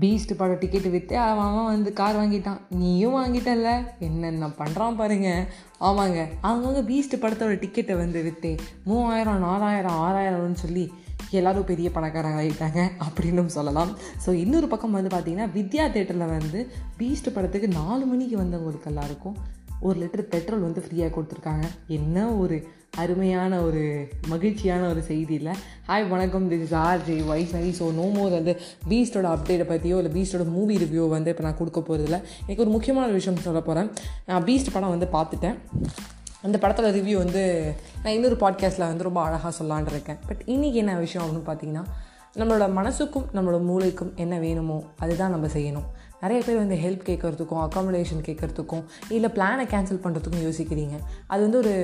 Beast பட ticket விற்று அவன் அவன் வந்து கார் வாங்கிட்டான். நீயும் வாங்கிட்டல்ல. என்னென்ன பண்ணுறான் பாருங்க. ஆமாங்க. அவங்கவுங்க பீஸ்ட் படத்தோட டிக்கெட்டை வந்து விற்று மூவாயிரம் நாலாயிரம் ஆறாயிரம்னு சொல்லி எல்லாரும் பெரிய பணக்காரங்க ஆகிட்டாங்க அப்படின்னும் சொல்லலாம். ஸோ இன்னொரு பக்கம் வந்து பார்த்திங்கன்னா வித்யா தேட்டரில் வந்து பீஸ்ட் படத்துக்கு நாலு மணிக்கு வந்தவங்களுக்கு எல்லாருக்கும் ஒரு லிட்டர் பெட்ரோல் வந்து ஃப்ரீயாக கொடுத்துருக்காங்க. என்ன ஒரு அருமையான ஒரு மகிழ்ச்சியான ஒரு செய்தி இல்லை. ஹாய் வணக்கம். This is R J Vaishnavi so no more வந்து பீஸ்டோட அப்டேட்டை பற்றியோ இல்லை பீஸ்டோட மூவி ரிவ்யூ வந்து இப்போ நான் கொடுக்க போகிறதில்ல எனக்கு ஒரு முக்கியமான விஷயம் சொல்ல போகிறேன் நான் பீஸ்ட் படம் வந்து பார்த்துட்டேன். அந்த படத்தோட ரிவ்யூ வந்து நான் இன்னொரு பாட்காஸ்ட்டில் வந்து ரொம்ப அழகாக சொல்லான் இருக்கேன். பட் இன்றைக்கி என்ன விஷயம் அப்படின்னு பார்த்தீங்கன்னா நம்மளோட மனசுக்கும் நம்மளோட மூளைக்கும் என்ன வேணுமோ அதுதான் நம்ம செய்யணும். நிறைய பேர் வந்து ஹெல்ப் கேட்குறதுக்கும் அக்காமடேஷன் கேட்குறதுக்கும் இல்லை பிளானை கேன்சல் பண்ணுறதுக்கும் யோசிக்கிறீங்க. அது வந்து ஒரு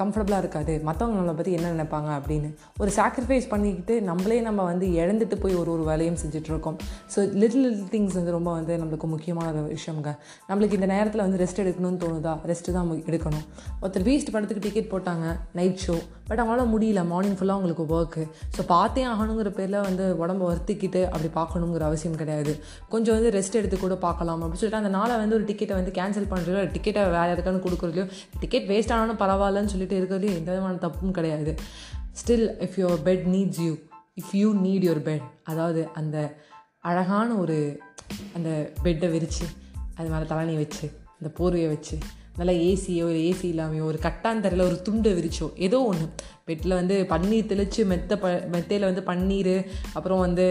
கம்ஃபர்டபுளாக இருக்காது. மற்றவங்க நம்மளை பற்றி என்ன நினைப்பாங்க அப்படின்னு. ஒரு சாக்ரிஃபைஸ் பண்ணிக்கிட்டு நம்மளே நம்ம வந்து இழந்துட்டு போய் ஒரு ஒரு வேலையும் செஞ்சிட்ருக்கோம். ஸோ லிட்டில் லிட்டில் திங்ஸ் வந்து ரொம்ப வந்து நம்மளுக்கு முக்கியமான ஒரு விஷயங்க நம்மளுக்கு இந்த நேரத்தில் வந்து ரெஸ்ட் எடுக்கணும்னு தோணுதா? ரெஸ்ட்டு தான் எடுக்கணும். ஒருத்தர் வீஸ்ட் படத்துக்கு டிக்கெட் போட்டாங்க நைட் ஷோ பட் அவங்களால முடியல. மார்னிங் ஃபுல்லாக அவங்களுக்கு ஒர்க்கு ஸோ பார்த்தே ஆகணுங்கிற பேரில் வந்து உடம்பு வருத்திக்கிட்டு அப்படி பார்க்கணுங்கிற அவசியம் கிடையாது. கொஞ்சம் வந்து ரெஸ்ட் எடுத்து கூட பார்க்கலாம் அப்படின்னு சொல்லிட்டு அந்த நாளை வந்து ஒரு டிக்கெட்டை வந்து கேன்சல் பண்ணுறதோ டிக்கெட்டை வேறு யாருக்கான்னு கொடுக்குறதுலையோ டிக்கெட் வேஸ்ட் ஆனாலும் பரவாயில்லன்னு சொல்லிட்டு இருக்கிறதுலையும் எந்த விதமான தப்பும் கிடையாது. Still if your pet needs you if you need your pet அதாவது அந்த அழகான ஒரு அந்த பெட்டை விரித்து அது மேலே தலனி வச்சு அந்த போர்வையை வச்சு நல்லா ஏசியோ இல்லை ஏசி இல்லாமையோ ஒரு கட்டாந்தரில் ஒரு துண்டை விரிச்சோ ஏதோ ஒன்று பெட்டில் வந்து பன்னீர் தெளித்து மெத்த ப மெத்தையில் வந்து பன்னீர் அப்புறம் வந்து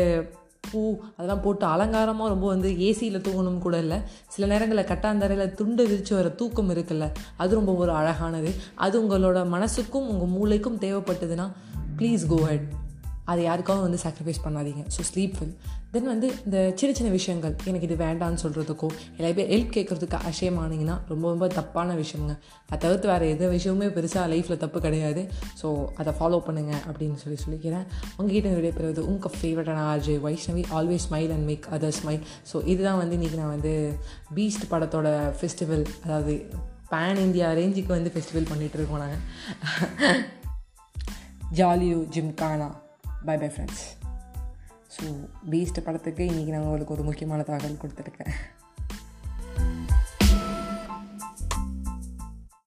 பூ அதெல்லாம் போட்டு அலங்காரமாக ரொம்ப வந்து ஏசியில் தூங்கணும் கூட இல்லை. சில நேரங்களில் கட்டாந்தரையில் துண்டு விரித்து வர தூக்கம் இருக்குல்ல. அது ரொம்ப ஒரு அழகானது. அது உங்களோட மனசுக்கும் உங்கள் மூளைக்கும் தேவைப்பட்டதுன்னா ப்ளீஸ் கோ ஹெட் அதை யாருக்காகவும் வந்து சாக்ரிஃபைஸ் பண்ணாதீங்க. ஸோ ஸ்லீப் ஃபில் தென் வந்து இந்த சின்ன சின்ன விஷயங்கள் எனக்கு இது வேண்டான்னு சொல்கிறதுக்கோ எல்லா பேர் ஹெல்ப் கேட்குறதுக்கு அசயமானீங்கன்னா ரொம்ப ரொம்ப தப்பான விஷயங்க. அதை தவிர்த்து வேறு எந்த விஷயமுமே பெருசாக லைஃப்பில் தப்பு கிடையாது. ஸோ அதை ஃபாலோ பண்ணுங்கள் அப்படின்னு சொல்லி சொல்லிக்கிறேன். உங்ககிட்ட விடைபெறுவது உங்கள் ஃபேவரட்டான RJ Vaishnavi. Always smile and make other smile so இதுதான் வந்து இன்றைக்கி நான் வந்து பீஸ்ட் படத்தோட ஃபெஸ்டிவல் அதாவது பேன் இந்தியா ரேஞ்சுக்கு வந்து ஃபெஸ்டிவல் பண்ணிகிட்டு இருக்கோம் நாங்கள் Jolly O Gymkhana bye bye friends so Beast படத்துக்கு இன்றைக்கி நான் உங்களுக்கு ஒரு முக்கியமான தகவல் கொடுத்துருக்கேன்.